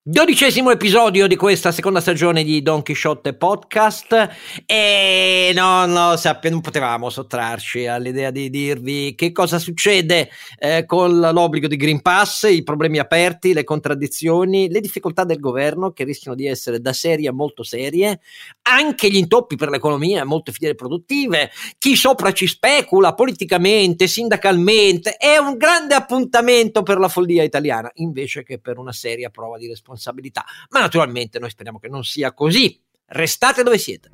Dodicesimo episodio di questa seconda stagione di Don Quixote Podcast. E no, no, sappia, non potevamo sottrarci all'idea di dirvi che cosa succede eh, con l'obbligo di Green Pass, i problemi aperti, le contraddizioni, le difficoltà del governo che rischiano di essere da serie a molto serie, anche gli intoppi per l'economia, molte filiere produttive, chi sopra ci specula politicamente, sindacalmente, è un grande appuntamento per la follia italiana invece che per una seria prova di responsabilità responsabilità. Ma naturalmente noi speriamo che non sia così. Restate dove siete.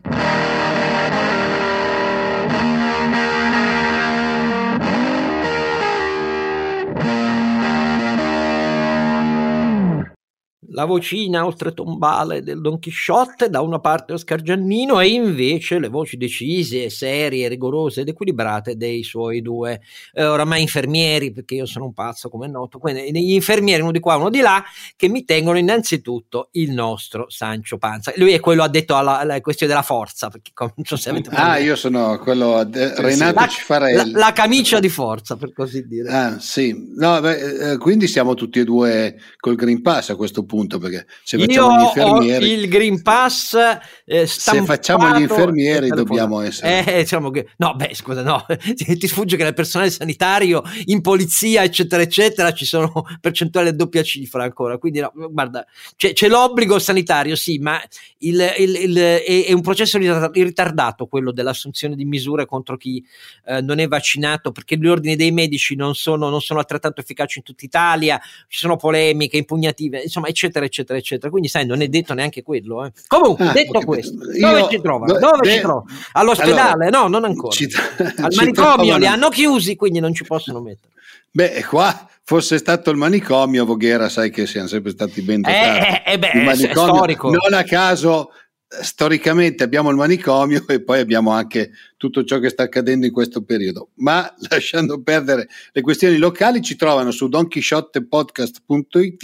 La vocina oltretombale del Don Chisciotte, da una parte Oscar Giannino e invece le voci decise, serie, rigorose ed equilibrate dei suoi due eh, oramai infermieri, perché io sono un pazzo come è noto, quindi gli infermieri uno di qua, uno di là, che mi tengono innanzitutto il nostro Sancio Panza. Lui è quello addetto alla, alla questione della forza, perché non so se avete Ah, io sono quello de- Renato la, Cifarelli. La, la, camicia di forza, per così dire. Ah, sì. No, beh, eh, quindi siamo tutti e due col Green Pass a questo punto punto perché se facciamo Io gli infermieri il Green Pass eh, se facciamo gli infermieri dobbiamo essere eh, diciamo che, no beh scusa no ti sfugge che nel personale sanitario in polizia eccetera eccetera ci sono percentuali a doppia cifra ancora quindi no, guarda c'è, c'è l'obbligo sanitario sì ma il, il, il, è, è, un processo ritardato quello dell'assunzione di misure contro chi eh, non è vaccinato perché gli ordini dei medici non sono, non sono altrettanto efficaci in tutta Italia ci sono polemiche impugnative insomma eccetera eccetera, eccetera, eccetera. Quindi, sai, non è detto neanche quello. Eh. Comunque, ah, detto questo, dove ci trovano? Dove de- ci trovano? All'ospedale? Allora, no, non ancora. Ci, Al manicomio li hanno chiusi, quindi non ci possono mettere. Beh, qua fosse stato il manicomio, Voghera, sai che siamo sempre stati ben dotati. Eh, eh, eh beh, è storico. Non a caso storicamente abbiamo il manicomio e poi abbiamo anche tutto ciò che sta accadendo in questo periodo. Ma lasciando perdere le questioni locali, ci trovano su donchisciottepodcast.it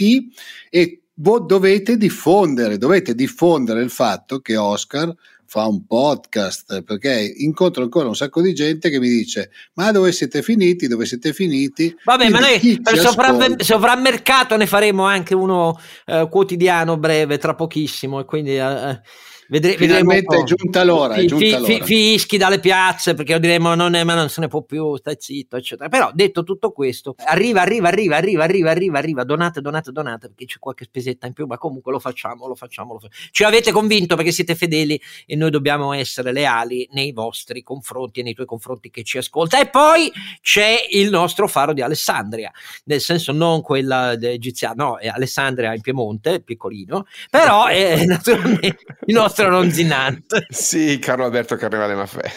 e voi dovete diffondere, dovete diffondere il fatto che Oscar fa un podcast perché incontro ancora un sacco di gente che mi dice ma dove siete finiti? Dove siete finiti? Vabbè ma noi per sovra- sovrammercato ne faremo anche uno eh, quotidiano breve tra pochissimo e quindi eh, Vedre- Finalmente è giunta l'ora, fi- è giunta fi- l'ora. fischi dalle piazze perché diremo non è, ma non se ne può più, stai zitto, eccetera. Però detto tutto questo, arriva, arriva, arriva, arriva, arriva, arriva, arriva, donate, donate, donate perché c'è qualche spesetta in più, ma comunque lo facciamo, lo facciamo, lo facciamo. Ci avete convinto perché siete fedeli e noi dobbiamo essere leali nei vostri confronti e nei tuoi confronti che ci ascolta. E poi c'è il nostro faro di Alessandria, nel senso non quella egiziana, no, è Alessandria in Piemonte, piccolino, però è naturalmente il nostro nostro ronzinante. Sì, Carlo Alberto Carnevale Maffè.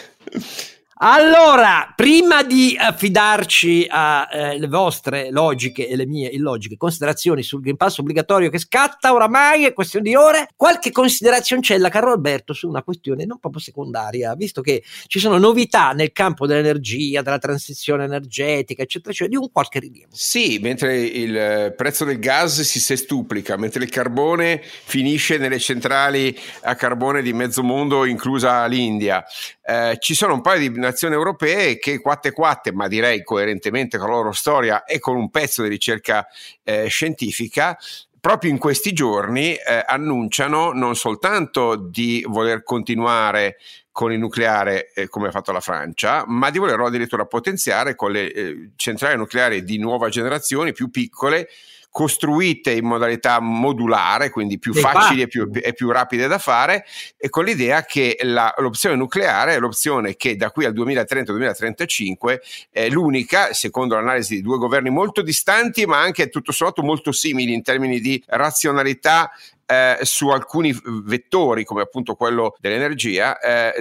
Allora, prima di affidarci alle eh, vostre logiche e le mie illogiche considerazioni sul Green Pass obbligatorio che scatta oramai, è questione di ore, qualche considerazioncella, caro Alberto, su una questione non proprio secondaria, visto che ci sono novità nel campo dell'energia, della transizione energetica, eccetera, cioè di un qualche rilievo. Sì, mentre il prezzo del gas si sestuplica, mentre il carbone finisce nelle centrali a carbone di mezzo mondo, inclusa l'India, eh, ci sono un paio di nazioni europee che quatte quatte, ma direi coerentemente con la loro storia e con un pezzo di ricerca eh, scientifica, proprio in questi giorni eh, annunciano non soltanto di voler continuare con il nucleare eh, come ha fatto la Francia, ma di volerlo addirittura potenziare con le eh, centrali nucleari di nuova generazione più piccole costruite in modalità modulare, quindi più facili e più, e più, rapide da fare, e con l'idea che la, l'opzione nucleare è l'opzione che da qui al 2030-2035 è l'unica, secondo l'analisi di due governi molto distanti, ma anche tutto sommato molto simili in termini di razionalità eh, su alcuni vettori, come appunto quello dell'energia, eh,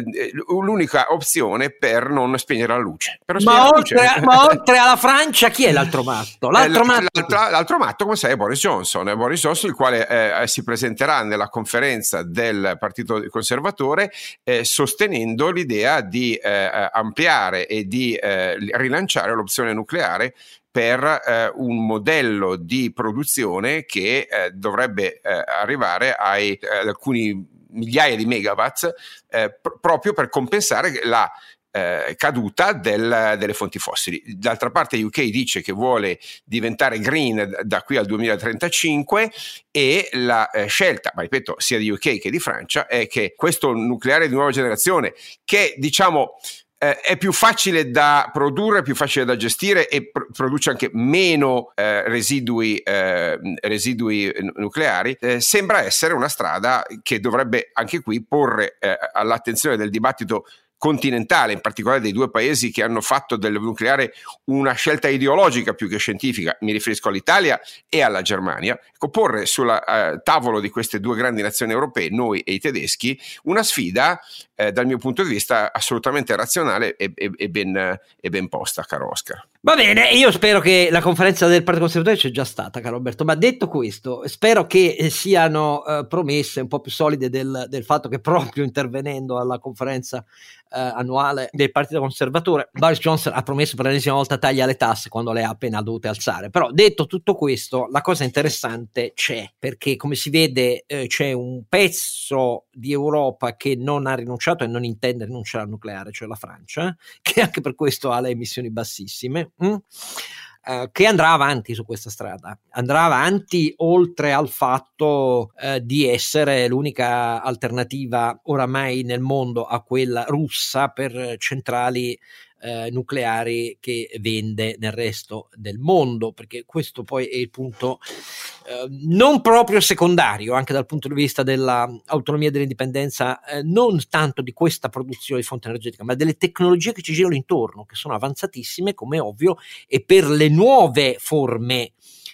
l'unica opzione per non spegnere la luce. Ma, oltre, la luce. ma, oltre, alla Francia, chi è l'altro matto? Eh, l'altro, matto, l'altro matto come sai, è Boris Johnson. È Boris Johnson, il quale eh, si presenterà nella conferenza del Partito Conservatore eh, sostenendo l'idea di ampliare e di rilanciare l'opzione nucleare per eh, un modello di produzione che eh, dovrebbe eh, arrivare ai, ad alcuni migliaia di megawatt eh, pr- proprio per compensare la eh, caduta del, delle fonti fossili. D'altra parte UK dice che vuole diventare green da qui al 2035 e la eh, scelta, ma ripeto, sia di UK che di Francia, è che questo nucleare di nuova generazione, che diciamo eh, è più facile da produrre, più facile da gestire e pr- produce anche meno eh, residui, eh, residui, nucleari, eh, sembra essere una strada che dovrebbe anche qui porre eh, all'attenzione del dibattito continentale, in particolare dei due paesi che hanno fatto del nucleare una scelta ideologica più che scientifica, mi riferisco all'Italia e alla Germania, ecco, porre sul eh, tavolo di queste due grandi nazioni europee, noi e i tedeschi, una sfida eh, dal mio punto di vista assolutamente razionale e, e, e, ben, e ben posta, caro Oscar. Va bene, io spero che la conferenza del Partito Conservatore c'è già stata, caro Roberto, ma detto questo, spero che eh, siano eh, promesse un po' più solide del, del, fatto che proprio intervenendo alla conferenza eh, annuale del Partito Conservatore, Boris Johnson ha promesso per l'ennesima volta taglia le tasse quando le ha appena dovute alzare. Però detto tutto questo, la cosa interessante c'è, perché come si vede eh, c'è un pezzo di Europa che non ha rinunciato e non intende rinunciare al nucleare, cioè la Francia, che anche per questo ha le emissioni bassissime mh? Uh, che andrà avanti su questa strada, andrà avanti oltre al fatto uh, di essere l'unica alternativa oramai nel mondo a quella russa per centrali eh, nucleari che vende nel resto del mondo, perché questo poi è il punto eh, non proprio secondario, anche dal punto di vista dell'autonomia e dell'indipendenza, eh, non tanto di questa produzione di fonte energetica, ma delle tecnologie che ci girano intorno, che sono avanzatissime, come ovvio, e per le nuove forme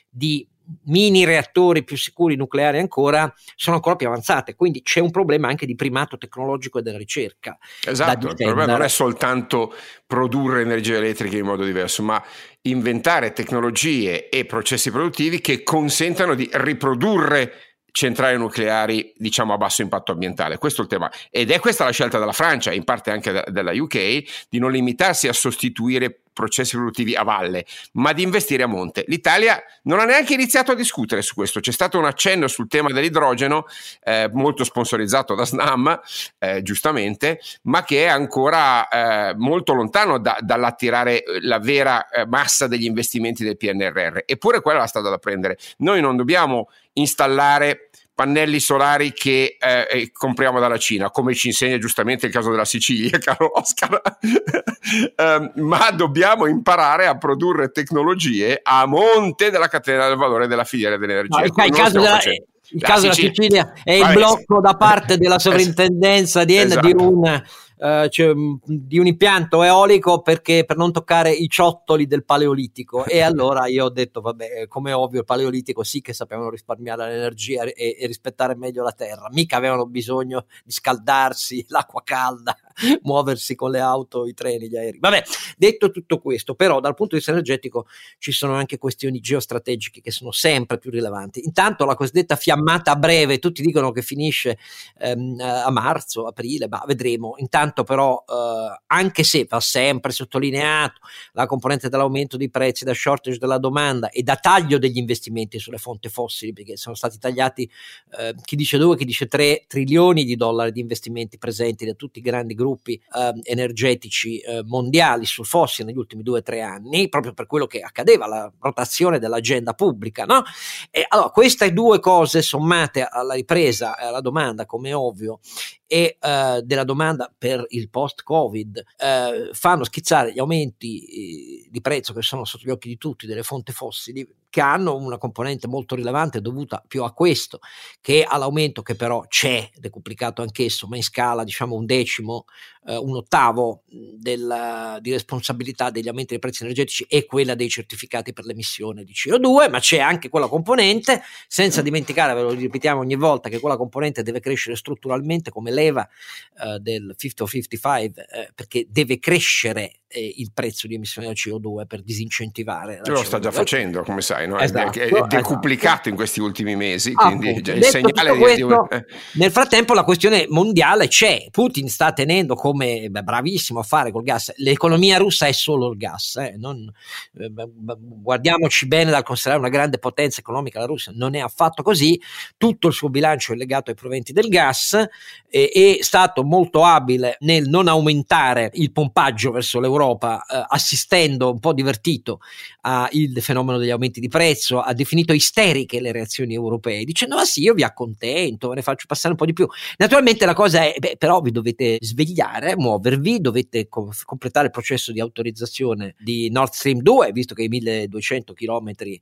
di mini reattori più sicuri nucleari ancora sono ancora più avanzate, quindi c'è un problema anche di primato tecnologico e della ricerca. Esatto, il problema non è soltanto produrre energia elettrica in modo diverso, ma inventare tecnologie e processi produttivi che consentano di riprodurre centrali nucleari diciamo a basso impatto ambientale. Questo è il tema ed è questa la scelta della Francia, in parte anche della UK, di non limitarsi a sostituire processi produttivi a valle, ma di investire a monte. L'Italia non ha neanche iniziato a discutere su questo. C'è stato un accenno sul tema dell'idrogeno, eh, molto sponsorizzato da SNAM, eh, giustamente, ma che è ancora eh, molto lontano da, dall'attirare la vera eh, massa degli investimenti del PNRR. Eppure quella è la strada da prendere. Noi non dobbiamo installare pannelli solari che eh, eh, compriamo dalla Cina, come ci insegna giustamente il caso della Sicilia, caro Oscar, eh, ma dobbiamo imparare a produrre tecnologie a monte della catena del valore della filiera dell'energia. No, il, caso della, il caso della Sicilia è il blocco da parte della sovrintendenza di, esatto. di un eh, cioè, di un impianto eolico perché per non toccare i ciottoli del paleolitico. E allora io ho detto vabbè come ovvio il paleolitico sì che sapevano risparmiare l'energia e, e rispettare meglio la terra mica avevano bisogno di scaldarsi l'acqua calda muoversi con le auto i treni gli aerei. Vabbè detto tutto questo però dal punto di vista energetico ci sono anche questioni geostrategiche che sono sempre più rilevanti. Intanto la cosiddetta fiammata breve tutti dicono che finisce ehm, a marzo aprile ma vedremo. Intanto però eh, anche se va sempre sottolineato la componente dell'aumento dei prezzi, da shortage della domanda e da taglio degli investimenti sulle fonti fossili, perché sono stati tagliati eh, chi dice 2, chi dice 3 trilioni di dollari di investimenti presenti da tutti i grandi gruppi eh, energetici eh, mondiali sul fossile negli ultimi 2-3 anni, proprio per quello che accadeva, la rotazione dell'agenda pubblica. No? E allora queste due cose sommate alla ripresa alla domanda, come ovvio, e uh, della domanda per il post-Covid uh, fanno schizzare gli aumenti eh, di prezzo che sono sotto gli occhi di tutti delle fonti fossili che hanno una componente molto rilevante dovuta più a questo che all'aumento che però c'è, decuplicato anch'esso, ma in scala diciamo un decimo, eh, un ottavo della, di responsabilità degli aumenti dei prezzi energetici è quella dei certificati per l'emissione di CO2, ma c'è anche quella componente, senza dimenticare, ve lo ripetiamo ogni volta, che quella componente deve crescere strutturalmente come leva eh, del 50 o 55, eh, perché deve crescere eh, il prezzo di emissione del CO2 per disincentivare. Lo sta già facendo, come sai, no? esatto, è, è decuplicato esatto. in questi ultimi mesi, ah, quindi già il segnale questo, di... Nel frattempo la questione mondiale c'è, Putin sta tenendo come beh, bravissimo a fare col gas, l'economia russa è solo il gas, eh? non, eh, guardiamoci bene dal considerare una grande potenza economica la Russia, non è affatto così, tutto il suo bilancio è legato ai proventi del gas, è stato molto abile nel non aumentare il pompaggio verso l'Europa, eh, assistendo un po' divertito al fenomeno degli aumenti di prezzo, ha definito isteriche le reazioni europee, dicendo ma sì, io vi accontento, ve ne faccio passare un po' di più. Naturalmente la cosa è, beh, però vi dovete svegliare, muovervi, dovete co- completare il processo di autorizzazione di Nord Stream 2, visto che i 1200 km eh,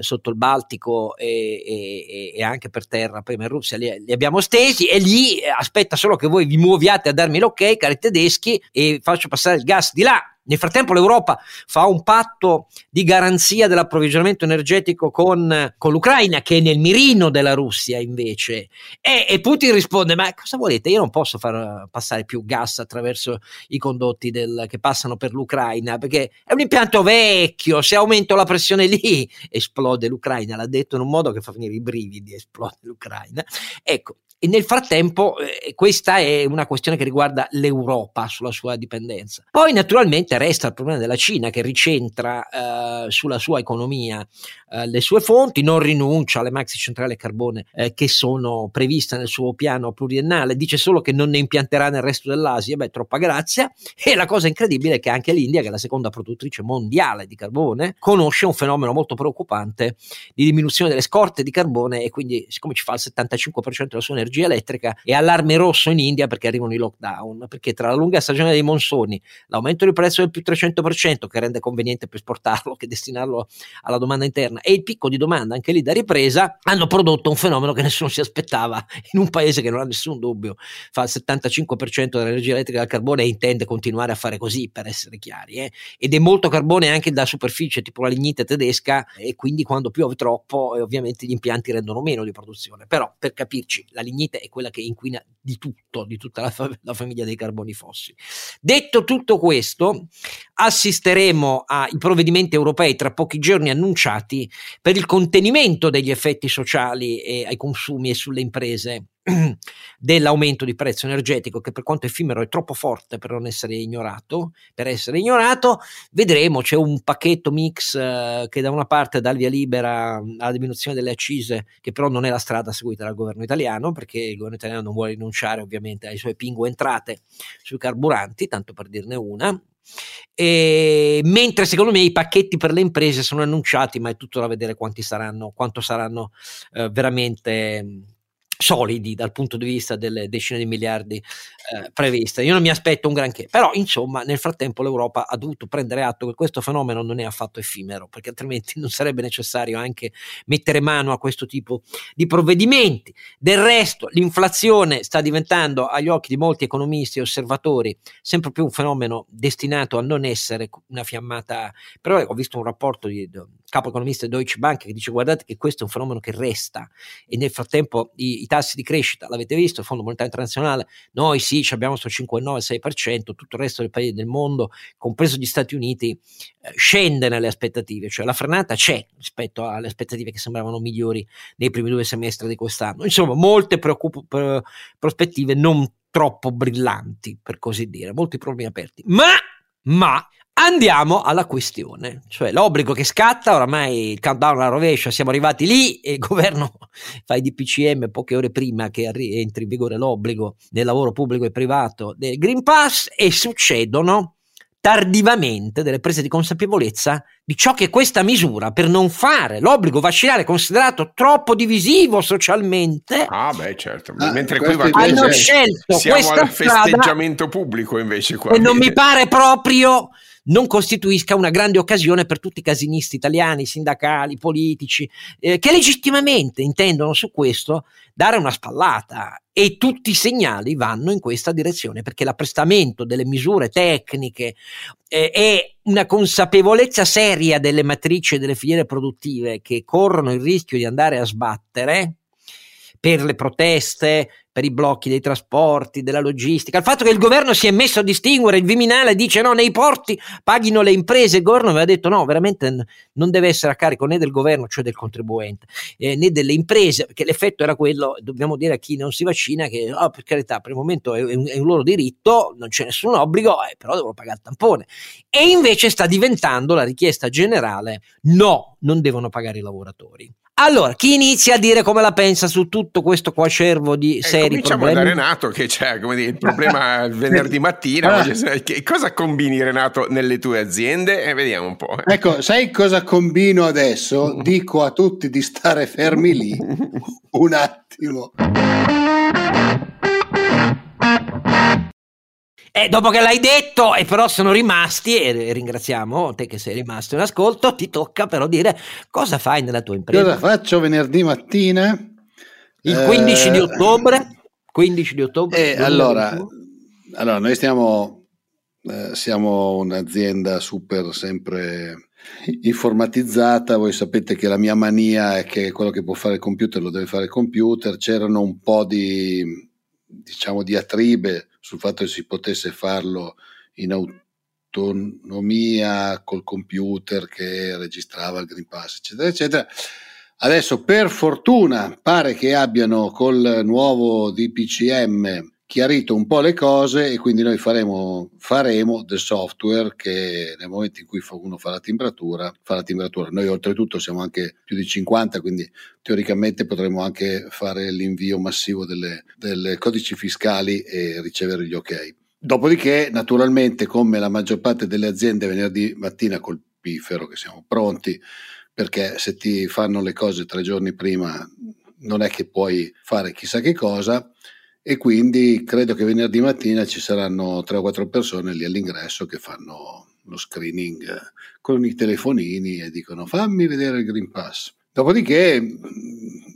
sotto il Baltico e, e, e, anche per terra, prima in Russia, li, li abbiamo stesi e lì aspetta solo che voi vi muoviate a darmi l'ok, cari tedeschi, e faccio passare il gas di là nel frattempo l'Europa fa un patto di garanzia dell'approvvigionamento energetico con, con l'Ucraina, che è nel mirino della Russia invece. E, e, Putin risponde, ma cosa volete? Io non posso far passare più gas attraverso i condotti del, che passano per l'Ucraina, perché è un impianto vecchio, se aumento la pressione lì esplode l'Ucraina, l'ha detto in un modo che fa venire i brividi, esplode l'Ucraina. Ecco, e nel frattempo eh, questa è una questione che riguarda l'Europa sulla sua dipendenza. Poi naturalmente resta il problema della Cina che ricentra eh, sulla sua economia eh, le sue fonti, non rinuncia alle maxi centrali a carbone eh, che sono previste nel suo piano pluriennale, dice solo che non ne impianterà nel resto dell'Asia, beh troppa grazia. E la cosa incredibile è che anche l'India, che è la seconda produttrice mondiale di carbone, conosce un fenomeno molto preoccupante di diminuzione delle scorte di carbone e quindi siccome ci fa il 75% della sua energia energia elettrica e allarme rosso in India perché arrivano i lockdown, perché tra la lunga stagione dei monsoni, l'aumento del prezzo del più 300% che rende conveniente per esportarlo che destinarlo alla domanda interna e il picco di domanda anche lì da ripresa, hanno prodotto un fenomeno che nessuno si aspettava in un paese che non ha nessun dubbio, fa il 75% dell'energia elettrica dal carbone e intende continuare a fare così per essere chiari, eh? ed è molto carbone anche da superficie tipo la lignite tedesca e quindi quando piove troppo eh, ovviamente gli impianti rendono meno di produzione, però per capirci la lignite lignite è quella che inquina di tutto, di tutta la, fa- la famiglia dei carboni fossili. Detto tutto questo, assisteremo ai provvedimenti europei tra pochi giorni annunciati per il contenimento degli effetti sociali ai consumi e sulle imprese dell'aumento di prezzo energetico che per quanto effimero è troppo forte per non essere ignorato, per essere ignorato, vedremo c'è un pacchetto mix eh, che da una parte dà il via libera alla diminuzione delle accise che però non è la strada seguita dal governo italiano perché il governo italiano non vuole rinunciare ovviamente alle sue pingue entrate sui carburanti, tanto per dirne una, e, mentre secondo me i pacchetti per le imprese sono annunciati, ma è tutto da vedere quanti saranno, quanto saranno eh, veramente solidi dal punto di vista delle decine di miliardi eh, previste. Io non mi aspetto un granché, però insomma nel frattempo l'Europa ha dovuto prendere atto che questo fenomeno non è affatto effimero, perché altrimenti non sarebbe necessario anche mettere mano a questo tipo di provvedimenti. Del resto l'inflazione sta diventando agli occhi di molti economisti e osservatori sempre più un fenomeno destinato a non essere una fiammata, però ho visto un rapporto di capo economista di Deutsche Bank che dice guardate che questo è un fenomeno che resta e nel frattempo i, i tassi di crescita, l'avete visto, il Fondo Monetario Internazionale, noi sì abbiamo questo 5,9-6%, tutto il resto dei paesi del mondo, compreso gli Stati Uniti, eh, scende nelle aspettative, cioè la frenata c'è rispetto alle aspettative che sembravano migliori nei primi due semestri di quest'anno. Insomma, molte preoccup- pr- prospettive non troppo brillanti, per così dire, molti problemi aperti. Ma, ma Andiamo alla questione, cioè l'obbligo che scatta, oramai il countdown alla rovescia, siamo arrivati lì e il governo fa i DPCM poche ore prima che entri in vigore l'obbligo nel lavoro pubblico e privato del Green Pass e succedono tardivamente delle prese di consapevolezza di ciò che questa misura per non fare l'obbligo vaccinale considerato troppo divisivo socialmente. Ah, beh, certo. Ah, Mentre qui va hanno scelto siamo questa al festeggiamento pubblico invece qua. E non mi pare proprio non costituisca una grande occasione per tutti i casinisti italiani, sindacali, politici, eh, che legittimamente intendono su questo dare una spallata. E tutti i segnali vanno in questa direzione perché l'apprestamento delle misure tecniche eh, e una consapevolezza seria delle matrici e delle filiere produttive che corrono il rischio di andare a sbattere per le proteste, per i blocchi dei trasporti, della logistica, il fatto che il governo si è messo a distinguere, il Viminale dice no, nei porti paghino le imprese, il governo aveva detto no, veramente non deve essere a carico né del governo, cioè del contribuente, eh, né delle imprese, perché l'effetto era quello, dobbiamo dire a chi non si vaccina che oh, per carità, per il momento è un, è un loro diritto, non c'è nessun obbligo, eh, però devono pagare il tampone. E invece sta diventando la richiesta generale, no, non devono pagare i lavoratori. Allora, chi inizia a dire come la pensa su tutto questo quacervo di eh, seri cominciamo problemi? da Renato che c'è come dire, il problema il venerdì mattina. Ah. che cosa combini Renato nelle tue aziende? E eh, vediamo un po'. Eh. Ecco, sai cosa combino adesso? Dico a tutti di stare fermi lì un attimo. Eh, dopo che l'hai detto, e però sono rimasti, e ringraziamo te che sei rimasto in ascolto, ti tocca però dire cosa fai nella tua impresa. Cosa faccio venerdì mattina? Il 15 eh, di ottobre? 15 di ottobre? Eh, allora, allora, noi stiamo, eh, siamo un'azienda super sempre informatizzata, voi sapete che la mia mania è che quello che può fare il computer lo deve fare il computer, c'erano un po' di diciamo diatribe sul fatto che si potesse farlo in autonomia col computer che registrava il Green Pass, eccetera, eccetera. Adesso per fortuna pare che abbiano col nuovo DPCM chiarito un po' le cose e quindi noi faremo, faremo del software che nel momento in cui uno fa la timbratura, fa la timbratura. Noi oltretutto siamo anche più di 50, quindi teoricamente potremo anche fare l'invio massivo delle, delle codici fiscali e ricevere gli ok. Dopodiché, naturalmente, come la maggior parte delle aziende venerdì mattina col pifero che siamo pronti, perché se ti fanno le cose tre giorni prima non è che puoi fare chissà che cosa, e quindi credo che venerdì mattina ci saranno tre o quattro persone lì all'ingresso che fanno lo screening con i telefonini e dicono fammi vedere il Green Pass. Dopodiché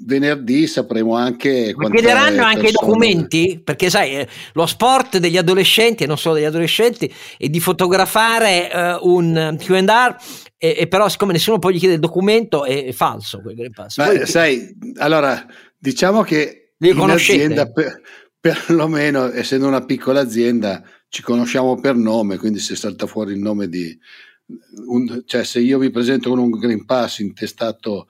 venerdì sapremo anche... Ma chiederanno anche i documenti? Perché sai, eh, lo sport degli adolescenti, e non solo degli adolescenti, è di fotografare uh, un Q&R e, e, però siccome nessuno poi gli chiede il documento è, è falso quel Green Pass. Ma poi, sai, allora diciamo che li conoscete? Per, perlomeno, essendo una piccola azienda, ci conosciamo per nome, quindi se salta fuori il nome di... Un, cioè se io mi presento con un Green Pass intestato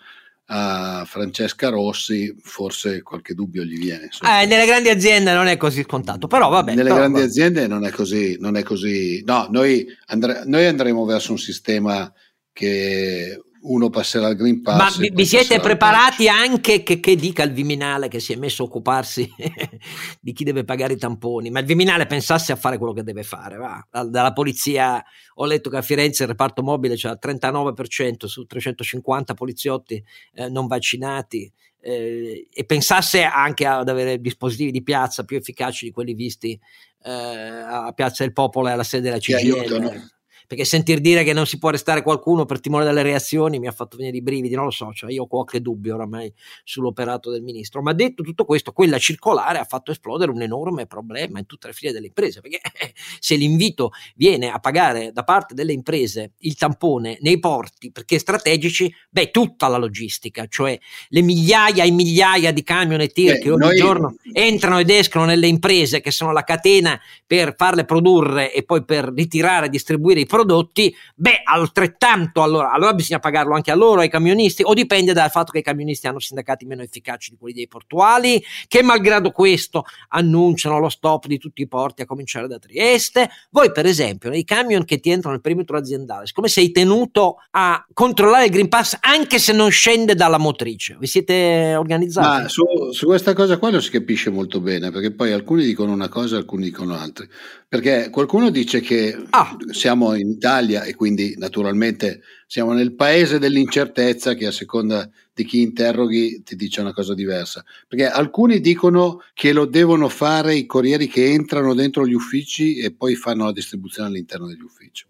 a Francesca Rossi, forse qualche dubbio gli viene. Eh, nelle grandi aziende non è così scontato, però vabbè. Nelle però, grandi vabbè. aziende non è così, non è così. No, noi, andre- noi andremo verso un sistema che uno passerà al Green Pass. Ma vi siete preparati anche che, che, dica il Viminale che si è messo a occuparsi di chi deve pagare i tamponi? Ma il Viminale pensasse a fare quello che deve fare. Va. Dalla polizia, ho letto che a Firenze il reparto mobile c'è il 39% su 350 poliziotti eh, non vaccinati. Eh, e pensasse anche ad avere dispositivi di piazza più efficaci di quelli visti eh, a Piazza del Popolo e alla sede della CGIL. Perché sentir dire che non si può arrestare qualcuno per timore delle reazioni mi ha fatto venire i brividi, non lo so, cioè io ho qualche dubbio oramai sull'operato del ministro, ma detto tutto questo, quella circolare ha fatto esplodere un enorme problema in tutte le file delle imprese, perché se l'invito viene a pagare da parte delle imprese il tampone nei porti perché strategici, beh, tutta la logistica, cioè le migliaia e migliaia di camion e tir che ogni noi... giorno entrano ed escono nelle imprese che sono la catena per farle produrre e poi per ritirare e distribuire i prodotti prodotti, beh, altrettanto allora, allora bisogna pagarlo anche a loro, ai camionisti, o dipende dal fatto che i camionisti hanno sindacati meno efficaci di quelli dei portuali, che malgrado questo annunciano lo stop di tutti i porti a cominciare da Trieste. Voi, per esempio, nei camion che ti entrano nel perimetro aziendale, siccome sei tenuto a controllare il Green Pass anche se non scende dalla motrice, vi siete organizzati? Ma su, su questa cosa qua lo si capisce molto bene, perché poi alcuni dicono una cosa, alcuni dicono altre. Perché qualcuno dice che ah. siamo in Italia e quindi naturalmente siamo nel paese dell'incertezza che a seconda di chi interroghi ti dice una cosa diversa. Perché alcuni dicono che lo devono fare i corrieri che entrano dentro gli uffici e poi fanno la distribuzione all'interno degli uffici.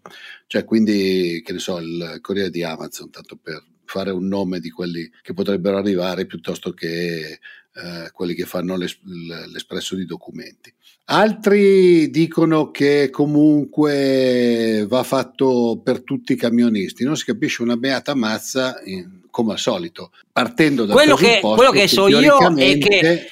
Cioè quindi, che ne so, il corriere di Amazon, tanto per fare un nome di quelli che potrebbero arrivare piuttosto che eh, quelli che fanno l'es- l'espresso di documenti. Altri dicono che comunque va fatto per tutti i camionisti, non si capisce una beata mazza come al solito, partendo da quello che, quello che, so io è che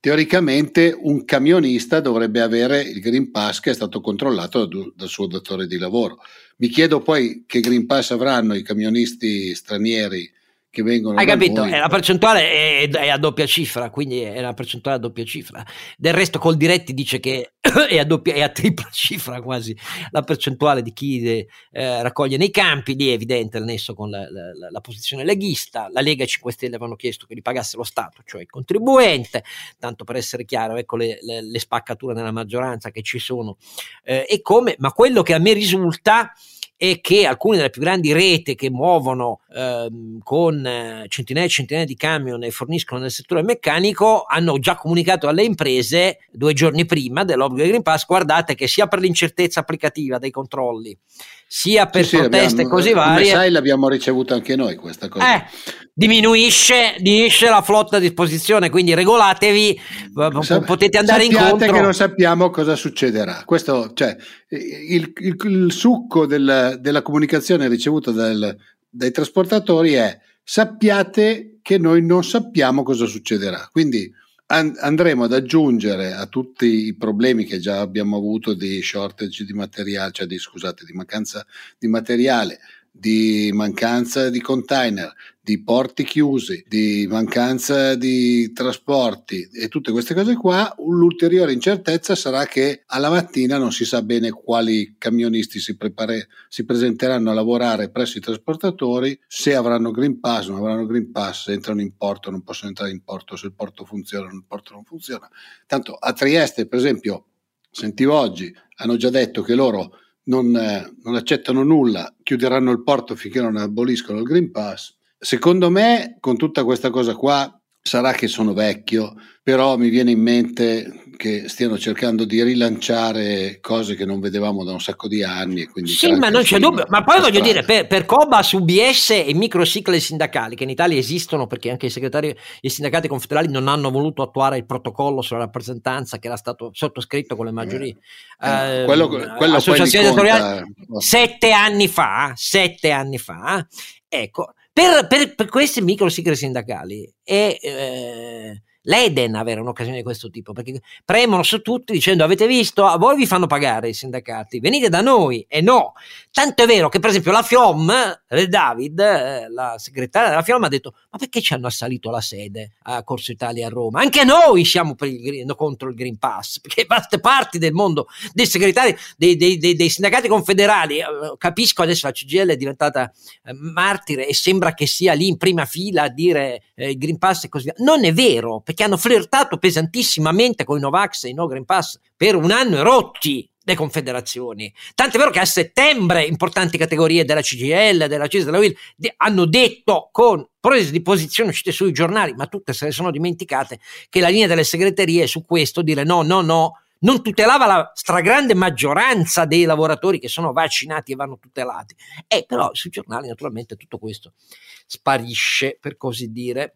teoricamente un camionista dovrebbe avere il Green Pass che è stato controllato dal suo datore di lavoro. Mi chiedo poi che Green Pass avranno i camionisti stranieri che vengono Hai capito? Noi. La percentuale è, è, a doppia cifra, quindi è una percentuale a doppia cifra. Del resto, col diretti dice che è a, doppia, è a tripla cifra quasi la percentuale di chi eh, raccoglie nei campi. Lì è evidente il nesso con la, la, la, posizione leghista. La Lega e 5 Stelle avevano chiesto che li pagasse lo Stato, cioè il contribuente. Tanto per essere chiaro, ecco le, le, le spaccature nella maggioranza che ci sono. Eh, e come, ma quello che a me risulta e che alcune delle più grandi reti che muovono ehm, con eh, centinaia e centinaia di camion e forniscono nel settore meccanico hanno già comunicato alle imprese due giorni prima dell'obbligo del Green Pass guardate che sia per l'incertezza applicativa dei controlli sia per sì, proteste sì, così varie. Come sai, l'abbiamo ricevuta anche noi questa cosa. Eh, diminuisce, diminuisce, la flotta a disposizione, quindi regolatevi, Sa- potete andare incontro. che non sappiamo cosa succederà. Questo, cioè, il, il, il succo del, della comunicazione ricevuta dal, dai trasportatori è sappiate che noi non sappiamo cosa succederà. Quindi andremo ad aggiungere a tutti i problemi che già abbiamo avuto di shortage di materiale, cioè di, scusate, di mancanza di materiale, di mancanza di container, di porti chiusi, di mancanza di trasporti e tutte queste cose qua, l'ulteriore incertezza sarà che alla mattina non si sa bene quali camionisti si, prepare, si presenteranno a lavorare presso i trasportatori, se avranno Green Pass, non avranno Green Pass, se entrano in porto, non possono entrare in porto, se il porto funziona, il porto non funziona. Tanto a Trieste, per esempio, sentivo oggi, hanno già detto che loro non, eh, non accettano nulla, chiuderanno il porto finché non aboliscono il Green Pass. Secondo me, con tutta questa cosa qua, sarà che sono vecchio, però mi viene in mente che stiano cercando di rilanciare cose che non vedevamo da un sacco di anni. sì, ma non c'è dubbio. Ma poi voglio dire, per, per Cobas, UBS e microcicle sindacali, che in Italia esistono perché anche i segretari e i sindacati confederali non hanno voluto attuare il protocollo sulla rappresentanza che era stato sottoscritto con le maggiorie. Eh, eh, quello, quello associazioni editoriali sette anni fa, sette anni fa, ecco, per, per, per questi microcicle sindacali è... Eh, l'Eden avere un'occasione di questo tipo, perché premono su tutti dicendo avete visto, a voi vi fanno pagare i sindacati, venite da noi e no. Tanto è vero che per esempio la FIOM, eh, David, eh, la segretaria della FIOM ha detto ma perché ci hanno assalito la sede a Corso Italia a Roma? Anche noi siamo il, contro il Green Pass, perché vaste parti del mondo dei segretari, dei, dei, dei, dei sindacati confederali, eh, capisco adesso la CGL è diventata eh, martire e sembra che sia lì in prima fila a dire eh, il Green Pass e così via. Non è vero, perché hanno flirtato pesantissimamente con i Novax e i No Green Pass per un anno e rotti le confederazioni. Tant'è vero che a settembre importanti categorie della CGL, della CIS, della WIL de- hanno detto con prese di posizione uscite sui giornali, ma tutte se ne sono dimenticate, che la linea delle segreterie su questo dire no, no, no, non tutelava la stragrande maggioranza dei lavoratori che sono vaccinati e vanno tutelati. E però sui giornali naturalmente tutto questo sparisce, per così dire.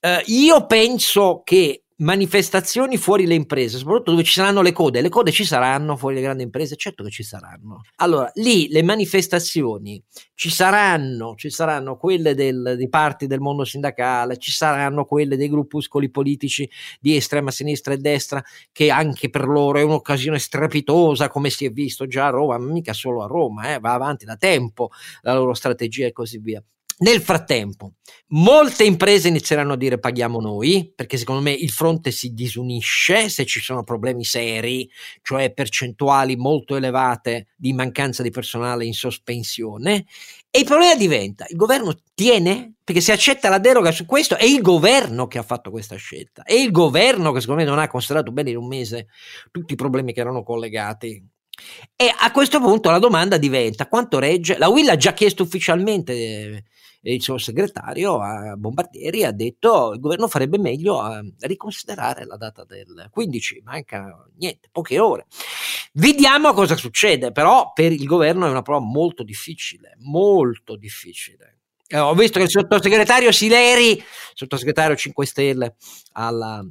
Eh, io penso che manifestazioni fuori le imprese, soprattutto dove ci saranno le code, le code ci saranno fuori le grandi imprese, certo che ci saranno. Allora, lì le manifestazioni ci saranno, ci saranno quelle del, di parti del mondo sindacale, ci saranno quelle dei gruppuscoli politici di estrema sinistra e destra, che anche per loro è un'occasione strepitosa, come si è visto già a Roma, ma mica solo a Roma, eh, va avanti da tempo la loro strategia e così via. Nel frattempo, molte imprese inizieranno a dire paghiamo noi, perché secondo me il fronte si disunisce se ci sono problemi seri, cioè percentuali molto elevate di mancanza di personale in sospensione. E il problema diventa, il governo tiene? Perché se accetta la deroga su questo, è il governo che ha fatto questa scelta, è il governo che secondo me non ha considerato bene in un mese tutti i problemi che erano collegati e a questo punto la domanda diventa quanto regge? La Will ha già chiesto ufficialmente il suo segretario a Bombardieri ha detto che il governo farebbe meglio a riconsiderare la data del 15, manca niente, poche ore. Vediamo cosa succede, però per il governo è una prova molto difficile, molto difficile. Eh, ho visto che il sottosegretario Sileri, sottosegretario 5 Stelle alla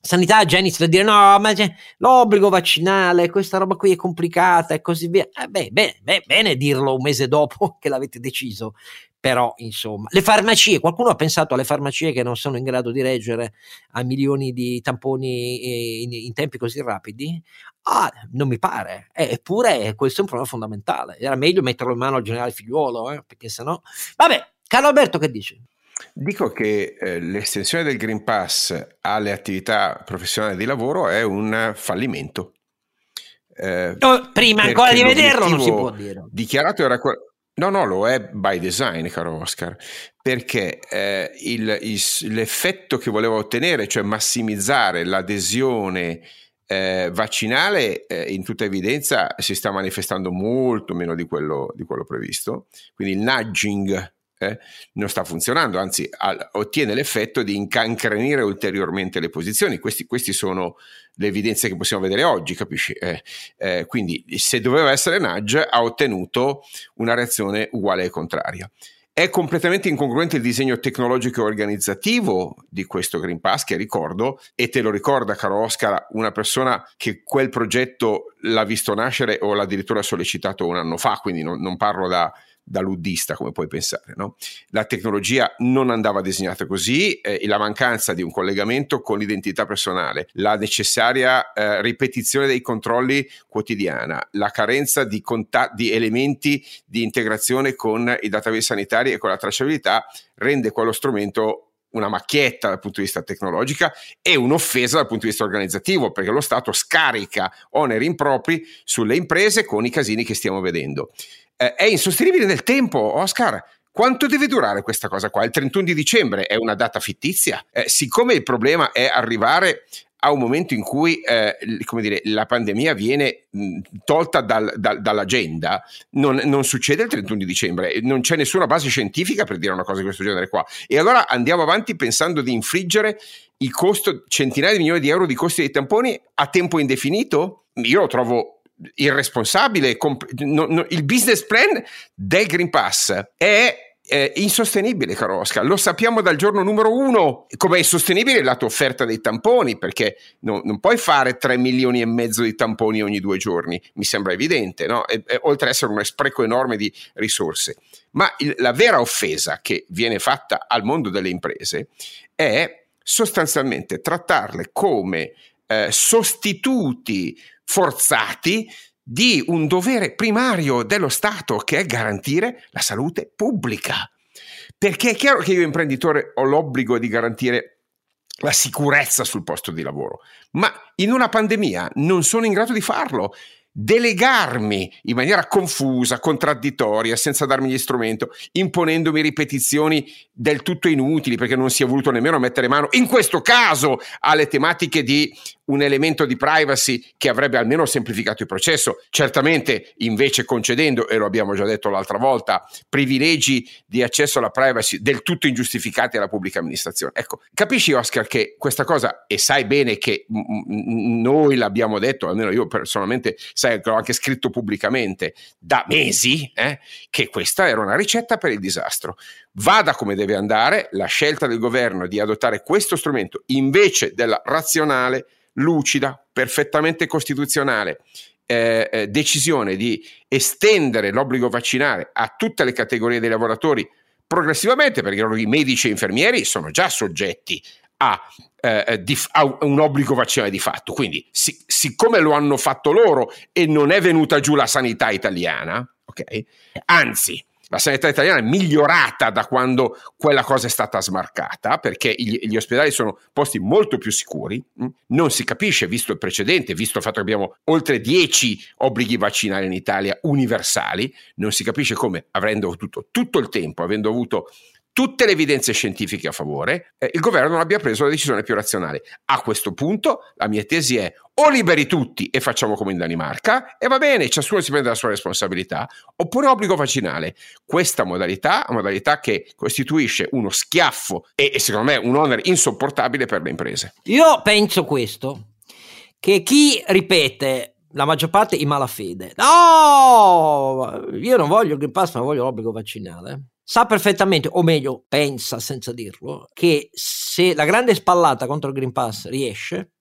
sanità inizia a dire no, ma l'obbligo vaccinale, questa roba qui è complicata e così via. Eh beh, beh, beh, bene dirlo un mese dopo che l'avete deciso, però insomma, le farmacie, qualcuno ha pensato alle farmacie che non sono in grado di reggere a milioni di tamponi eh, in, in tempi così rapidi? Ah, non mi pare, eh, eppure questo è un problema fondamentale. Era meglio metterlo in mano al generale figliuolo, eh, perché sennò... Vabbè, Carlo Alberto che dice? Dico che eh, l'estensione del Green Pass alle attività professionali di lavoro è un fallimento. Eh, prima ancora di vederlo non si può dire. Dichiarato era quello. No, no, lo è by design, caro Oscar, perché eh, il, il, l'effetto che voleva ottenere, cioè massimizzare l'adesione eh, vaccinale, eh, in tutta evidenza si sta manifestando molto meno di quello, di quello previsto. Quindi il nudging eh, non sta funzionando, anzi al, ottiene l'effetto di incancrenire ulteriormente le posizioni. Queste sono le evidenze che possiamo vedere oggi, capisci? Eh, eh, quindi se doveva essere nudge ha ottenuto una reazione uguale e contraria. È completamente incongruente il disegno tecnologico e organizzativo di questo Green Pass, che ricordo, e te lo ricorda, caro Oscar, una persona che quel progetto l'ha visto nascere o l'ha addirittura sollecitato un anno fa, quindi non, non parlo da, da luddista, come puoi pensare. No? La tecnologia non andava disegnata così, eh, la mancanza di un collegamento con l'identità personale, la necessaria eh, ripetizione dei controlli quotidiana, la carenza di, contat- di elementi di integrazione con i database sanitari e con la tracciabilità rende quello strumento una macchietta dal punto di vista tecnologico e un'offesa dal punto di vista organizzativo, perché lo Stato scarica oneri impropri sulle imprese con i casini che stiamo vedendo eh, è insostenibile nel tempo, Oscar. Quanto deve durare questa cosa qua? Il 31 di dicembre è una data fittizia? Eh, siccome il problema è arrivare a un momento in cui eh, dire, la pandemia viene tolta dal, dal, dall'agenda, non, non, succede il 31 di dicembre, non c'è nessuna base scientifica per dire una cosa di questo genere qua. E allora andiamo avanti pensando di infliggere il costo, centinaia di milioni di euro di costi dei tamponi a tempo indefinito? Io lo trovo irresponsabile. Comp- no, no, il business plan del Green Pass è è insostenibile, caro Oscar. Lo sappiamo dal giorno numero uno. Come è insostenibile la tua offerta dei tamponi, perché no, non puoi fare 3 milioni e mezzo di tamponi ogni due giorni. Mi sembra evidente, no? E, e, oltre ad essere un spreco enorme di risorse. Ma il, la vera offesa che viene fatta al mondo delle imprese è sostanzialmente trattarle come eh, sostituti forzati di un dovere primario dello Stato che è garantire la salute pubblica. Perché è chiaro che io imprenditore ho l'obbligo di garantire la sicurezza sul posto di lavoro, ma in una pandemia non sono in grado di farlo delegarmi in maniera confusa, contraddittoria, senza darmi gli strumenti, imponendomi ripetizioni del tutto inutili perché non si è voluto nemmeno mettere mano, in questo caso, alle tematiche di un elemento di privacy che avrebbe almeno semplificato il processo, certamente invece concedendo, e lo abbiamo già detto l'altra volta, privilegi di accesso alla privacy del tutto ingiustificati alla pubblica amministrazione. Ecco, capisci Oscar che questa cosa, e sai bene che noi l'abbiamo detto, almeno io personalmente, sai che l'ho anche scritto pubblicamente da mesi, eh, che questa era una ricetta per il disastro. Vada come deve andare, la scelta del governo di adottare questo strumento invece della razionale lucida, perfettamente costituzionale eh, eh, decisione di estendere l'obbligo vaccinale a tutte le categorie dei lavoratori progressivamente, perché i medici e infermieri sono già soggetti a, eh, di, a un obbligo vaccinale di fatto. Quindi, si, siccome lo hanno fatto loro e non è venuta giù la sanità italiana, okay, anzi, la sanità italiana è migliorata da quando quella cosa è stata smarcata, perché gli, gli, ospedali sono posti molto più sicuri. Mm? Non si capisce, visto il precedente, visto il fatto che abbiamo oltre 10 obblighi vaccinali in Italia universali, non si capisce come, avendo avuto tutto il tempo, avendo avuto tutte le evidenze scientifiche a favore, eh, il governo non abbia preso la decisione più razionale. A questo punto la mia tesi è o liberi tutti e facciamo come in Danimarca e va bene, ciascuno si prende la sua responsabilità, oppure obbligo vaccinale. Questa modalità modalità che costituisce uno schiaffo e, e secondo me un onere insopportabile per le imprese. Io penso questo, che chi ripete la maggior parte in malafede. No, io non voglio il Green Pass, ma voglio l'obbligo vaccinale sa perfettamente, o meglio, pensa senza dirlo, che se la grande spallata contro il Green Pass riesce,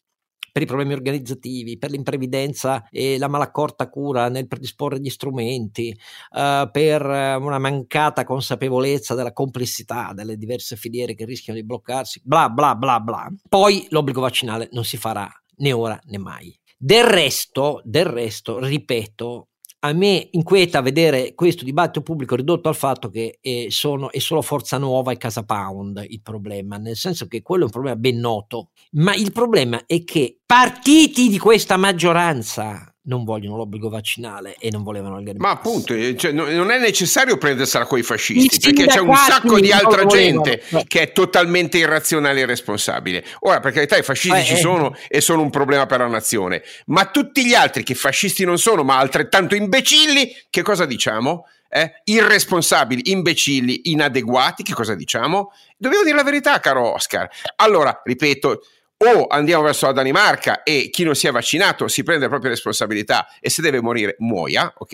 per i problemi organizzativi, per l'imprevidenza e la malaccorta cura nel predisporre gli strumenti, uh, per una mancata consapevolezza della complessità delle diverse filiere che rischiano di bloccarsi, bla bla bla bla. Poi l'obbligo vaccinale non si farà né ora né mai. Del resto, del resto, ripeto, a me inquieta vedere questo dibattito pubblico ridotto al fatto che eh, sono, è solo Forza Nuova e Casa Pound il problema, nel senso che quello è un problema ben noto, ma il problema è che partiti di questa maggioranza non vogliono l'obbligo vaccinale e non volevano il Green Ma appunto, eh, cioè, non è necessario prendersela con i fascisti, perché c'è un sacco di altra gente che è totalmente irrazionale e irresponsabile. Ora, per carità, i fascisti eh, ci eh. sono e sono un problema per la nazione, ma tutti gli altri che fascisti non sono, ma altrettanto imbecilli, che cosa diciamo? Eh? irresponsabili, imbecilli, inadeguati, che cosa diciamo? Dobbiamo dire la verità, caro Oscar. Allora, ripeto, o andiamo verso la Danimarca e chi non si è vaccinato si prende le proprie responsabilità e se deve morire muoia, ok?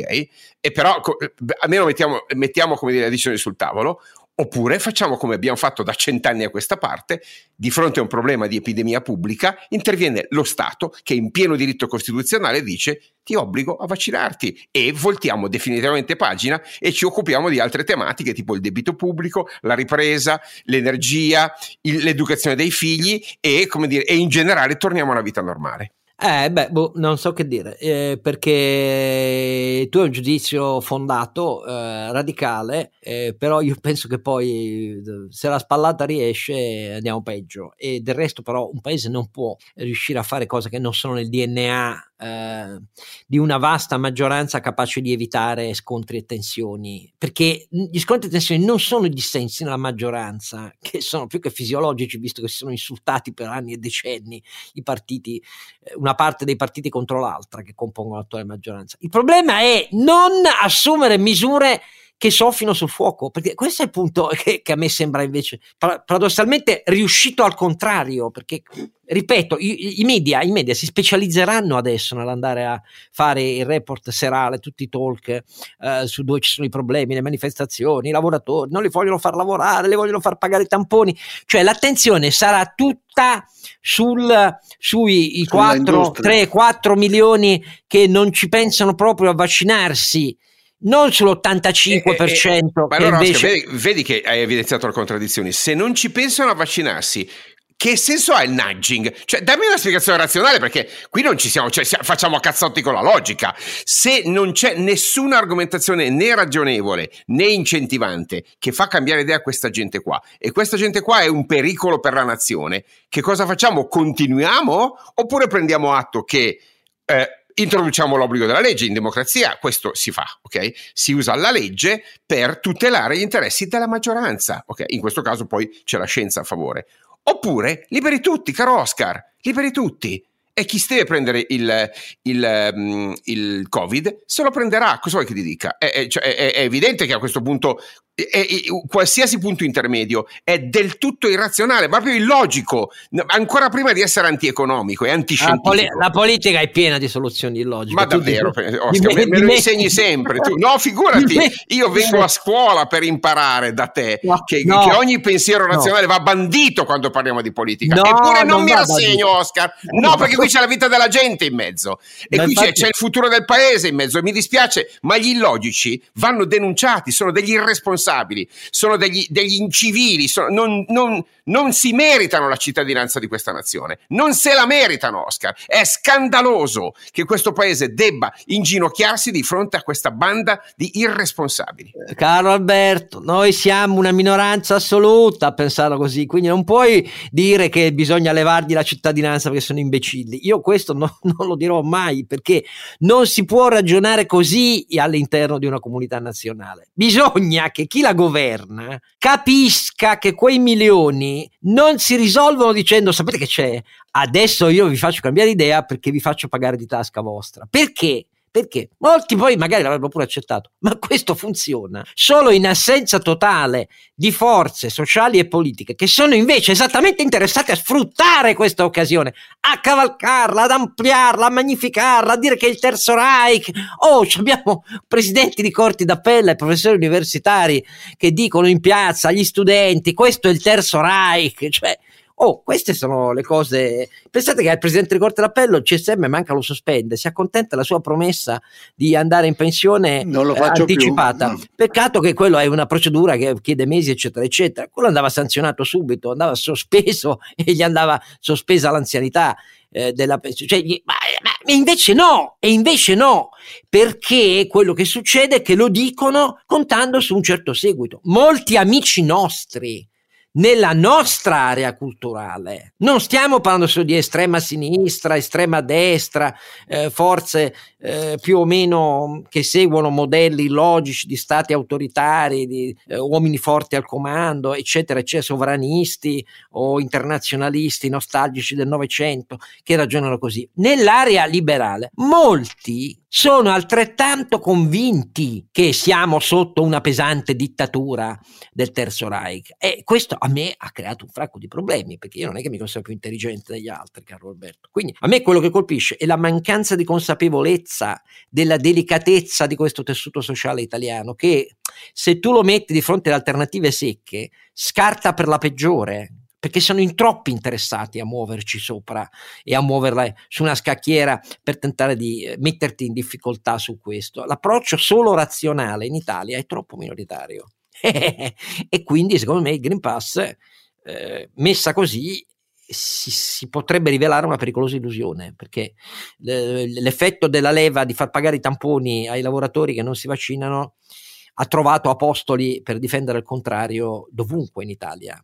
E però almeno mettiamo, mettiamo come dire, le decisioni sul tavolo, Oppure facciamo come abbiamo fatto da cent'anni a questa parte, di fronte a un problema di epidemia pubblica, interviene lo Stato che in pieno diritto costituzionale dice ti obbligo a vaccinarti e voltiamo definitivamente pagina e ci occupiamo di altre tematiche tipo il debito pubblico, la ripresa, l'energia, il, l'educazione dei figli e, dire, e in generale torniamo a una vita normale. Eh, beh, boh, non so che dire, eh, perché tu hai un giudizio fondato, eh, radicale, eh, però io penso che poi se la spallata riesce andiamo peggio. E del resto però un paese non può riuscire a fare cose che non sono nel DNA eh, di una vasta maggioranza capace di evitare scontri e tensioni, perché gli scontri e tensioni non sono i dissensi nella maggioranza, che sono più che fisiologici, visto che si sono insultati per anni e decenni i partiti, eh, una parte dei partiti contro l'altra che compongono l'attuale maggioranza. Il problema è non assumere misure che soffino sul fuoco, perché questo è il punto che, che a me sembra invece paradossalmente riuscito al contrario, perché ripeto, i, i, media, i, media, si specializzeranno adesso nell'andare a fare il report serale, tutti i talk eh, su dove ci sono i problemi, le manifestazioni, i lavoratori, non li vogliono far lavorare, li vogliono far pagare i tamponi, cioè l'attenzione sarà tutta sul, sui 4, 3, 4 milioni che non ci pensano proprio a vaccinarsi non sull'85%. Eh, eh, eh, ma allora, invece... vedi, vedi, che hai evidenziato le contraddizioni. Se non ci pensano a vaccinarsi, che senso ha il nudging? Cioè, dammi una spiegazione razionale perché qui non ci siamo, cioè facciamo a cazzotti con la logica. Se non c'è nessuna argomentazione né ragionevole né incentivante che fa cambiare idea a questa gente qua e questa gente qua è un pericolo per la nazione, che cosa facciamo? Continuiamo oppure prendiamo atto che eh, introduciamo l'obbligo della legge in democrazia, questo si fa, ok? Si usa la legge per tutelare gli interessi della maggioranza, ok? In questo caso poi c'è la scienza a favore. Oppure liberi tutti, caro Oscar, liberi tutti. E chi deve prendere il, il, um, il, Covid se lo prenderà. Cosa vuoi che ti dica? È, è, cioè, è, è evidente che a questo punto è, è, qualsiasi punto intermedio è del tutto irrazionale, proprio illogico, ancora prima di essere antieconomico e antiscientifico. La, poli- la politica è piena di soluzioni illogiche. Ma davvero, dici, Oscar, me, me, lo insegni sempre. Tu. No, figurati, io vengo a scuola per imparare da te no, che, no, che, ogni pensiero razionale no. va bandito quando parliamo di politica. Eppure non, non mi rassegno, Oscar. No, perché qui c'è la vita della gente in mezzo e qui infatti... c'è, c'è il futuro del paese in mezzo. E mi dispiace, ma gli illogici vanno denunciati, sono degli irresponsabili irresponsabili, sono degli, degli incivili, sono, non, non, non, si meritano la cittadinanza di questa nazione, non se la meritano Oscar. È scandaloso che questo paese debba inginocchiarsi di fronte a questa banda di irresponsabili. Caro Alberto, noi siamo una minoranza assoluta a pensarlo così, quindi non puoi dire che bisogna levargli la cittadinanza perché sono imbecilli. Io questo no, non lo dirò mai perché non si può ragionare così all'interno di una comunità nazionale. Bisogna che chi la governa capisca che quei milioni non si risolvono dicendo sapete che c'è, adesso io vi faccio cambiare idea perché vi faccio pagare di tasca vostra. Perché? Perché? Molti poi magari l'avrebbero pure accettato, ma questo funziona solo in assenza totale di forze sociali e politiche che sono invece esattamente interessate a sfruttare questa occasione, a cavalcarla, ad ampliarla, a magnificarla, a dire che il Terzo Reich, oh, abbiamo presidenti di corti d'appello e professori universitari che dicono in piazza agli studenti questo è il Terzo Reich, cioè Oh, queste sono le cose. Pensate che al presidente di Corte d'Appello il CSM manca lo sospende, si accontenta della sua promessa di andare in pensione eh, anticipata. No. Peccato che quello è una procedura che chiede mesi, eccetera, eccetera. Quello andava sanzionato subito, andava sospeso e gli andava sospesa l'anzianità. Eh, della cioè, ma, ma invece no, e invece no, perché quello che succede è che lo dicono contando su un certo seguito. Molti amici nostri nella nostra area culturale. Non stiamo parlando solo di estrema sinistra, estrema destra, eh, forze eh, più o meno che seguono modelli logici di stati autoritari, di eh, uomini forti al comando, eccetera, eccetera, sovranisti o internazionalisti nostalgici del Novecento che ragionano così. Nell'area liberale, molti sono altrettanto convinti che siamo sotto una pesante dittatura del Terzo Reich e questo a me ha creato un fracco di problemi perché io non è che mi considero più intelligente degli altri, caro Alberto. Quindi a me quello che colpisce è la mancanza di consapevolezza della delicatezza di questo tessuto sociale italiano che se tu lo metti di fronte ad alternative secche scarta per la peggiore perché sono in troppi interessati a muoverci sopra e a muoverla su una scacchiera per tentare di eh, metterti in difficoltà su questo. L'approccio solo razionale in Italia è troppo minoritario e quindi secondo me il Green Pass eh, messa così si, si, potrebbe rivelare una pericolosa illusione perché l'effetto della leva di far pagare i tamponi ai lavoratori che non si vaccinano ha trovato apostoli per difendere il contrario dovunque in Italia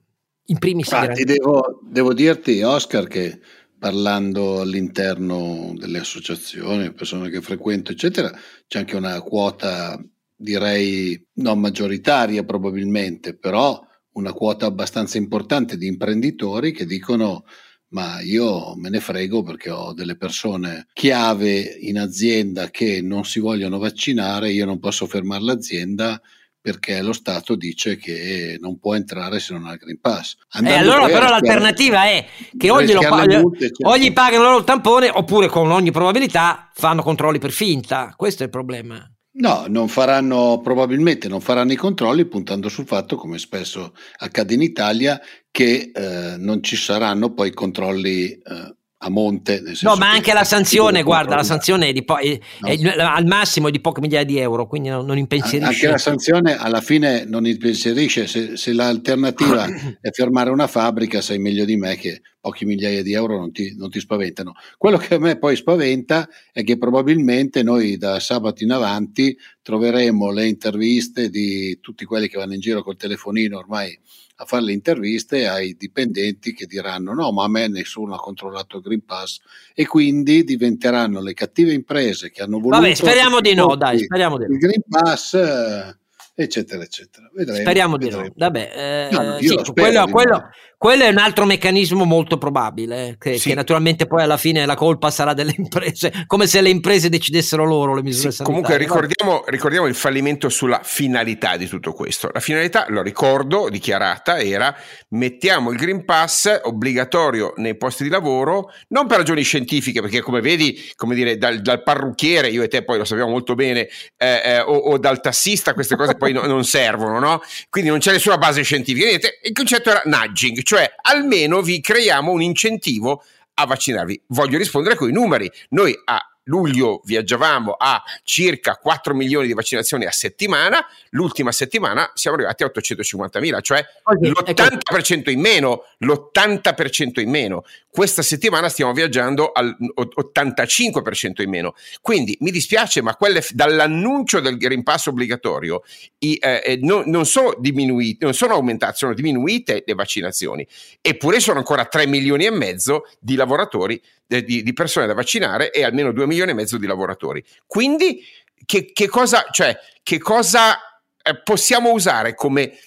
in primis Infatti, devo, devo dirti, Oscar, che parlando all'interno delle associazioni, persone che frequento, eccetera, c'è anche una quota, direi, non maggioritaria probabilmente, però una quota abbastanza importante di imprenditori che dicono ma io me ne frego perché ho delle persone chiave in azienda che non si vogliono vaccinare, io non posso fermare l'azienda perché lo Stato dice che non può entrare se non ha il Green Pass. E eh, allora però l'alternativa è che o, glielo, multe, certo. o gli pagano loro il tampone oppure con ogni probabilità fanno controlli per finta. Questo è il problema. No, non faranno, probabilmente non faranno i controlli puntando sul fatto, come spesso accade in Italia, che eh, non ci saranno poi controlli eh, a monte. No, ma anche la sanzione, guarda, la sanzione è, di po- è, no. è, al massimo di poche migliaia di euro, quindi non, non impensierisce. Anche la sanzione alla fine non impensierisce, se, se l'alternativa è fermare una fabbrica, sai meglio di me che poche migliaia di euro non ti, non ti spaventano. Quello che a me poi spaventa è che probabilmente noi da sabato in avanti troveremo le interviste di tutti quelli che vanno in giro col telefonino ormai a fare le interviste ai dipendenti che diranno no, ma a me nessuno ha controllato il Green Pass e quindi diventeranno le cattive imprese che hanno voluto... Vabbè, speriamo di no, dai, speriamo di no. Il Green Pass... Eh, eccetera, eccetera. Vedremo, Speriamo vedremo. di no. Vabbè, eh, no, sì, quello, quello, quello, è un altro meccanismo molto probabile, eh, che, sì. che, naturalmente poi alla fine la colpa sarà delle imprese, come se le imprese decidessero loro le misure sì, Comunque ricordiamo, ricordiamo, il fallimento sulla finalità di tutto questo. La finalità, lo ricordo, dichiarata, era mettiamo il Green Pass obbligatorio nei posti di lavoro, non per ragioni scientifiche, perché come vedi, come dire, dal, dal parrucchiere, io e te poi lo sappiamo molto bene, eh, eh, o, o dal tassista, queste cose poi no, non servono, no? Quindi non c'è nessuna base scientifica. Niente. Il concetto era nudging, cioè almeno vi creiamo un incentivo a vaccinarvi. Voglio rispondere con i numeri. Noi a luglio viaggiavamo a circa 4 milioni di vaccinazioni a settimana, l'ultima settimana siamo arrivati a 850 mila, cioè okay, l'80% in meno, l'80% in meno. Questa settimana stiamo viaggiando all'85% in meno. Quindi mi dispiace, ma quelle, dall'annuncio del Pass obbligatorio i, eh, eh non, non, sono diminuite, non sono aumentate, sono diminuite le vaccinazioni. Eppure sono ancora 3 milioni e mezzo di lavoratori, di, di persone da vaccinare e almeno 2 milioni e mezzo di lavoratori. Quindi che, che cosa, cioè, che cosa eh, possiamo usare come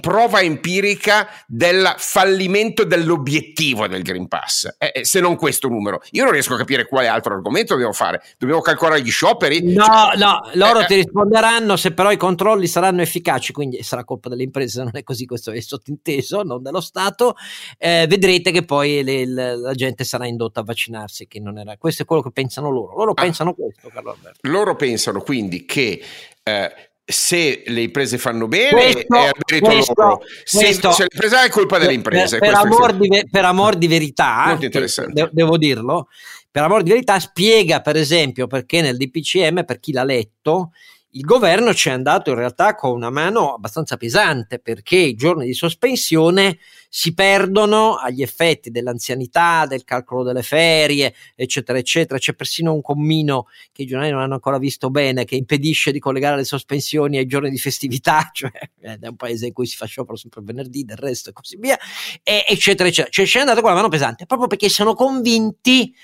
prova empirica del fallimento dell'obiettivo del Green Pass, eh, se non questo numero. Io non riesco a capire quale altro argomento dobbiamo fare. Dobbiamo calcolare gli scioperi? No, cioè, no, loro eh, ti risponderanno se però i controlli saranno efficaci, quindi sarà colpa delle imprese, se non è così, questo è sottinteso, non dello Stato. Eh, vedrete che poi le, le, la gente sarà indotta a vaccinarsi, che non era... questo è quello che pensano loro. Loro ah, pensano questo, Carlo Alberto. Loro pensano quindi che eh, se le imprese fanno bene questo, è merito questo, loro. Se, questo, se l'impresa è colpa delle imprese. Per, per, amor, di, per amor, di, verità, de, devo dirlo, per amor di verità spiega per esempio perché nel DPCM, per chi l'ha letto, il governo ci è andato in realtà con una mano abbastanza pesante perché i giorni di sospensione si perdono agli effetti dell'anzianità, del calcolo delle ferie, eccetera, eccetera. C'è persino un commino che i giornali non hanno ancora visto bene che impedisce di collegare le sospensioni ai giorni di festività, cioè è un paese in cui si fa sciopero sempre venerdì, del resto e così via, e, eccetera, eccetera. Cioè ci è andato con la mano pesante proprio perché sono convinti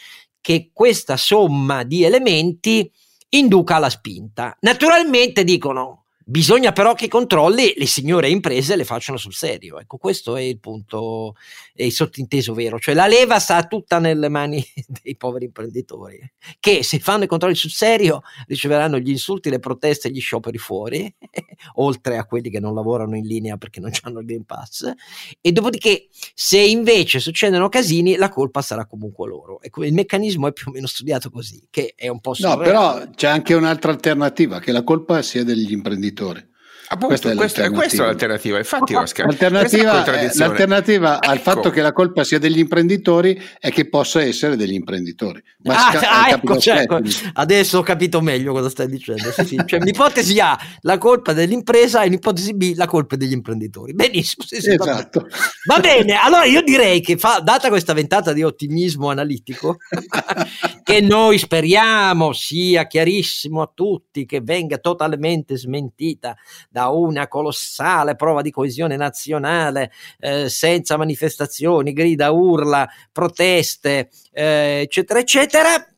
che questa somma di elementi induca alla spinta. Naturalmente dicono Bisogna però che i controlli le signore imprese le facciano sul serio. Ecco, questo è il punto, è il sottinteso vero. Cioè la leva sta tutta nelle mani dei poveri imprenditori, che se fanno i controlli sul serio riceveranno gli insulti, le proteste e gli scioperi fuori, oltre a quelli che non lavorano in linea perché non hanno il Green Pass. E dopodiché, se invece succedono casini, la colpa sarà comunque loro. Ecco, il meccanismo è più o meno studiato così, che è un po' surreale. No, però c'è anche un'altra alternativa, che la colpa sia degli imprenditori imprenditori. Appunto, questa è, questa, questa è l'alternativa. Infatti, Oscar, l'alternativa, l'alternativa ecco. al fatto che la colpa sia degli imprenditori è che possa essere degli imprenditori. Ma ah, sca- ah, ecco, cioè, adesso ho capito meglio cosa stai dicendo. Sì, sì. Cioè, l'ipotesi A, la colpa dell'impresa, e l'ipotesi B, la colpa degli imprenditori. Benissimo. Sì, esatto. Va bene, allora io direi che fa, data questa ventata di ottimismo analitico, che noi speriamo sia chiarissimo a tutti, che venga totalmente smentita da una colossale prova di coesione nazionale, eh, senza manifestazioni, grida, urla, proteste, eh, eccetera, eccetera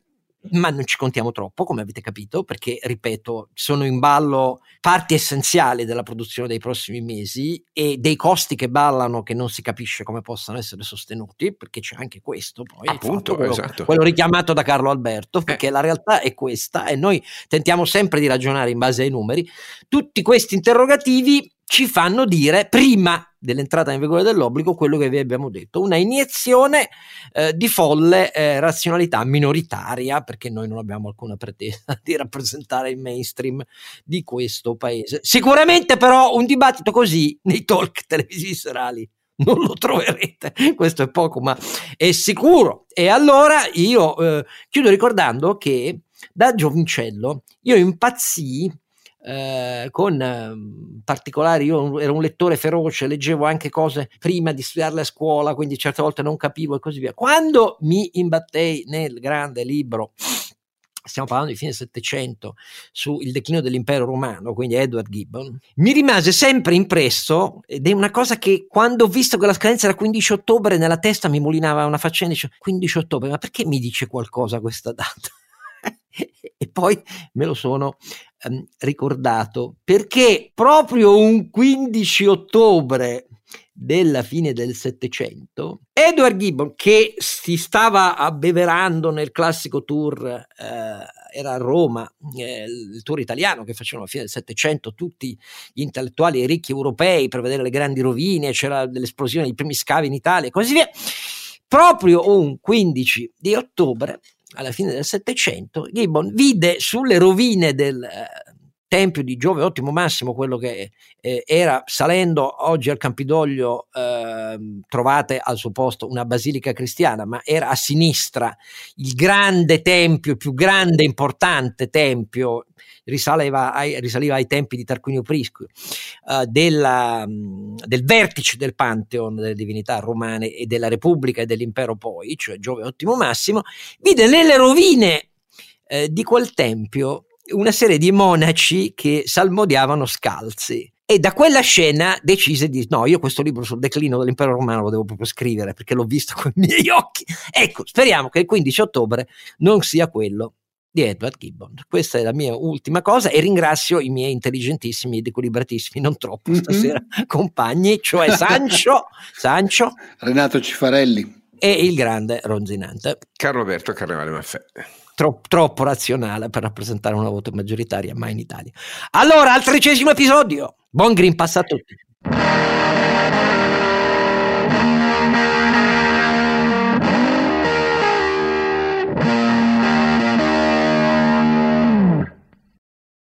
ma non ci contiamo troppo, come avete capito, perché, ripeto, sono in ballo parti essenziali della produzione dei prossimi mesi e dei costi che ballano che non si capisce come possano essere sostenuti, perché c'è anche questo, poi Appunto, quello, esatto. quello, richiamato da Carlo Alberto, perché eh. la realtà è questa e noi tentiamo sempre di ragionare in base ai numeri. Tutti questi interrogativi ci fanno dire prima dell'entrata in vigore dell'obbligo quello che vi abbiamo detto, una iniezione eh, di folle eh, razionalità minoritaria, perché noi non abbiamo alcuna pretesa di rappresentare il mainstream di questo paese. Sicuramente però un dibattito così nei talk televisivi serali non lo troverete, questo è poco ma è sicuro. E allora io eh, chiudo ricordando che da giovincello io impazzii eh, con eh, particolari, io ero un lettore feroce, leggevo anche cose prima di studiarle a scuola, quindi certe volte non capivo e così via. Quando mi imbattei nel grande libro stiamo parlando di fine Settecento, sul declino dell'impero romano, quindi Edward Gibbon, mi rimase sempre impresso, ed è una cosa che quando ho visto che la scadenza era 15 ottobre, nella testa mi mulinava una faccenda, dice 15 ottobre, ma perché mi dice qualcosa questa data? e poi me lo sono ehm, ricordato perché proprio un 15 ottobre della fine del Settecento, Edward Gibbon, che si stava abbeverando nel classico tour, eh, era a Roma, eh, il tour italiano che facevano alla fine del Settecento, tutti gli intellettuali ricchi europei per vedere le grandi rovine, c'era dell'esplosione dei primi scavi in Italia e così via. Proprio un 15 di ottobre alla fine del Settecento, Gibbon vide sulle rovine del eh, tempio di Giove Ottimo Massimo, quello che eh, era salendo oggi al Campidoglio, eh, trovate al suo posto una basilica cristiana, ma era a sinistra. Il grande tempio, il più grande e importante tempio, risaliva ai, risaliva ai tempi di Tarquinio Prisco, eh, del vertice del Pantheon delle divinità romane e della Repubblica e dell'impero poi, cioè Giove Ottimo Massimo, vide nelle rovine eh, di quel tempio una serie di monaci che salmodiavano scalzi. E da quella scena decise di no, io questo libro sul declino dell'impero romano lo devo proprio scrivere perché l'ho visto con i miei occhi. Ecco, speriamo che il 15 ottobre non sia quello di Edward Gibbon. Questa è la mia ultima cosa e ringrazio i miei intelligentissimi ed equilibratissimi, non troppo Mhm. stasera, compagni, cioè Sancio, Sancio Renato Cifarelli. e il grande Ronzinante. Carlo Alberto Carnevale Maffè. Tro- troppo razionale per rappresentare una voto maggioritaria, mai in Italia. Allora, al tredicesimo episodio. Buon Green Pass a tutti.